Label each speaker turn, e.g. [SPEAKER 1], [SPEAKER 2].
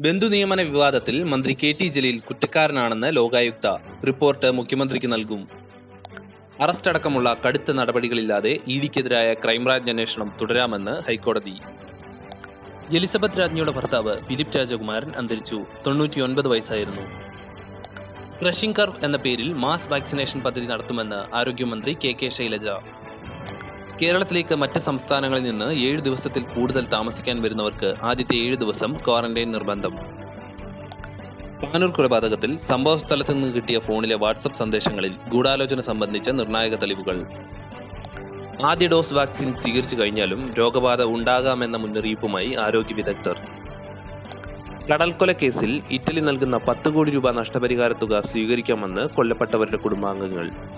[SPEAKER 1] ബന്ധുനിയമന വിവാദത്തിൽ മന്ത്രി K T Jaleel കുറ്റക്കാരനാണെന്ന് ലോകായുക്ത റിപ്പോർട്ട് മുഖ്യമന്ത്രിക്ക് നൽകും. അറസ്റ്റടക്കമുള്ള കടുത്ത നടപടികളില്ലാതെ ഇഡിക്കെതിരായ ക്രൈംബ്രാഞ്ച് അന്വേഷണം തുടരാമെന്ന് ഹൈക്കോടതി. എലിസബത്ത് രാജ്ഞിയുടെ ഭർത്താവ് ഫിലിപ്പ് രാജകുമാരൻ അന്തരിച്ചു. തൊണ്ണൂറ്റിയൊൻപത് വയസ്സായിരുന്നു. ക്രഷിംഗ് കർവ് എന്ന പേരിൽ മാസ് വാക്സിനേഷൻ പദ്ധതി നടത്തുമെന്ന് ആരോഗ്യമന്ത്രി കെ കെ ശൈലജ. കേരളത്തിലേക്ക് മറ്റ് സംസ്ഥാനങ്ങളിൽ നിന്ന് ഏഴ് ദിവസത്തിൽ കൂടുതൽ താമസിക്കാൻ വരുന്നവർക്ക് ആദ്യത്തെ ഏഴ് ദിവസം ക്വാറന്റൈൻ നിർബന്ധം. പാനൂർ കൊലപാതകത്തിൽ സംഭവസ്ഥലത്ത് നിന്ന് കിട്ടിയ ഫോണിലെ വാട്സപ്പ് സന്ദേശങ്ങളിൽ ഗൂഢാലോചന സംബന്ധിച്ച നിർണായക തെളിവുകൾ. ആദ്യ ഡോസ് വാക്സിൻ സ്വീകരിച്ചു കഴിഞ്ഞാലും രോഗബാധ ഉണ്ടാകാമെന്ന മുന്നറിയിപ്പുമായി ആരോഗ്യ വിദഗ്ധർ. കടൽക്കൊല കേസിൽ ഇറ്റലി നൽകുന്ന പത്ത് കോടി രൂപ നഷ്ടപരിഹാര തുക സ്വീകരിക്കാമെന്ന് കൊല്ലപ്പെട്ടവരുടെ കുടുംബാംഗങ്ങൾ.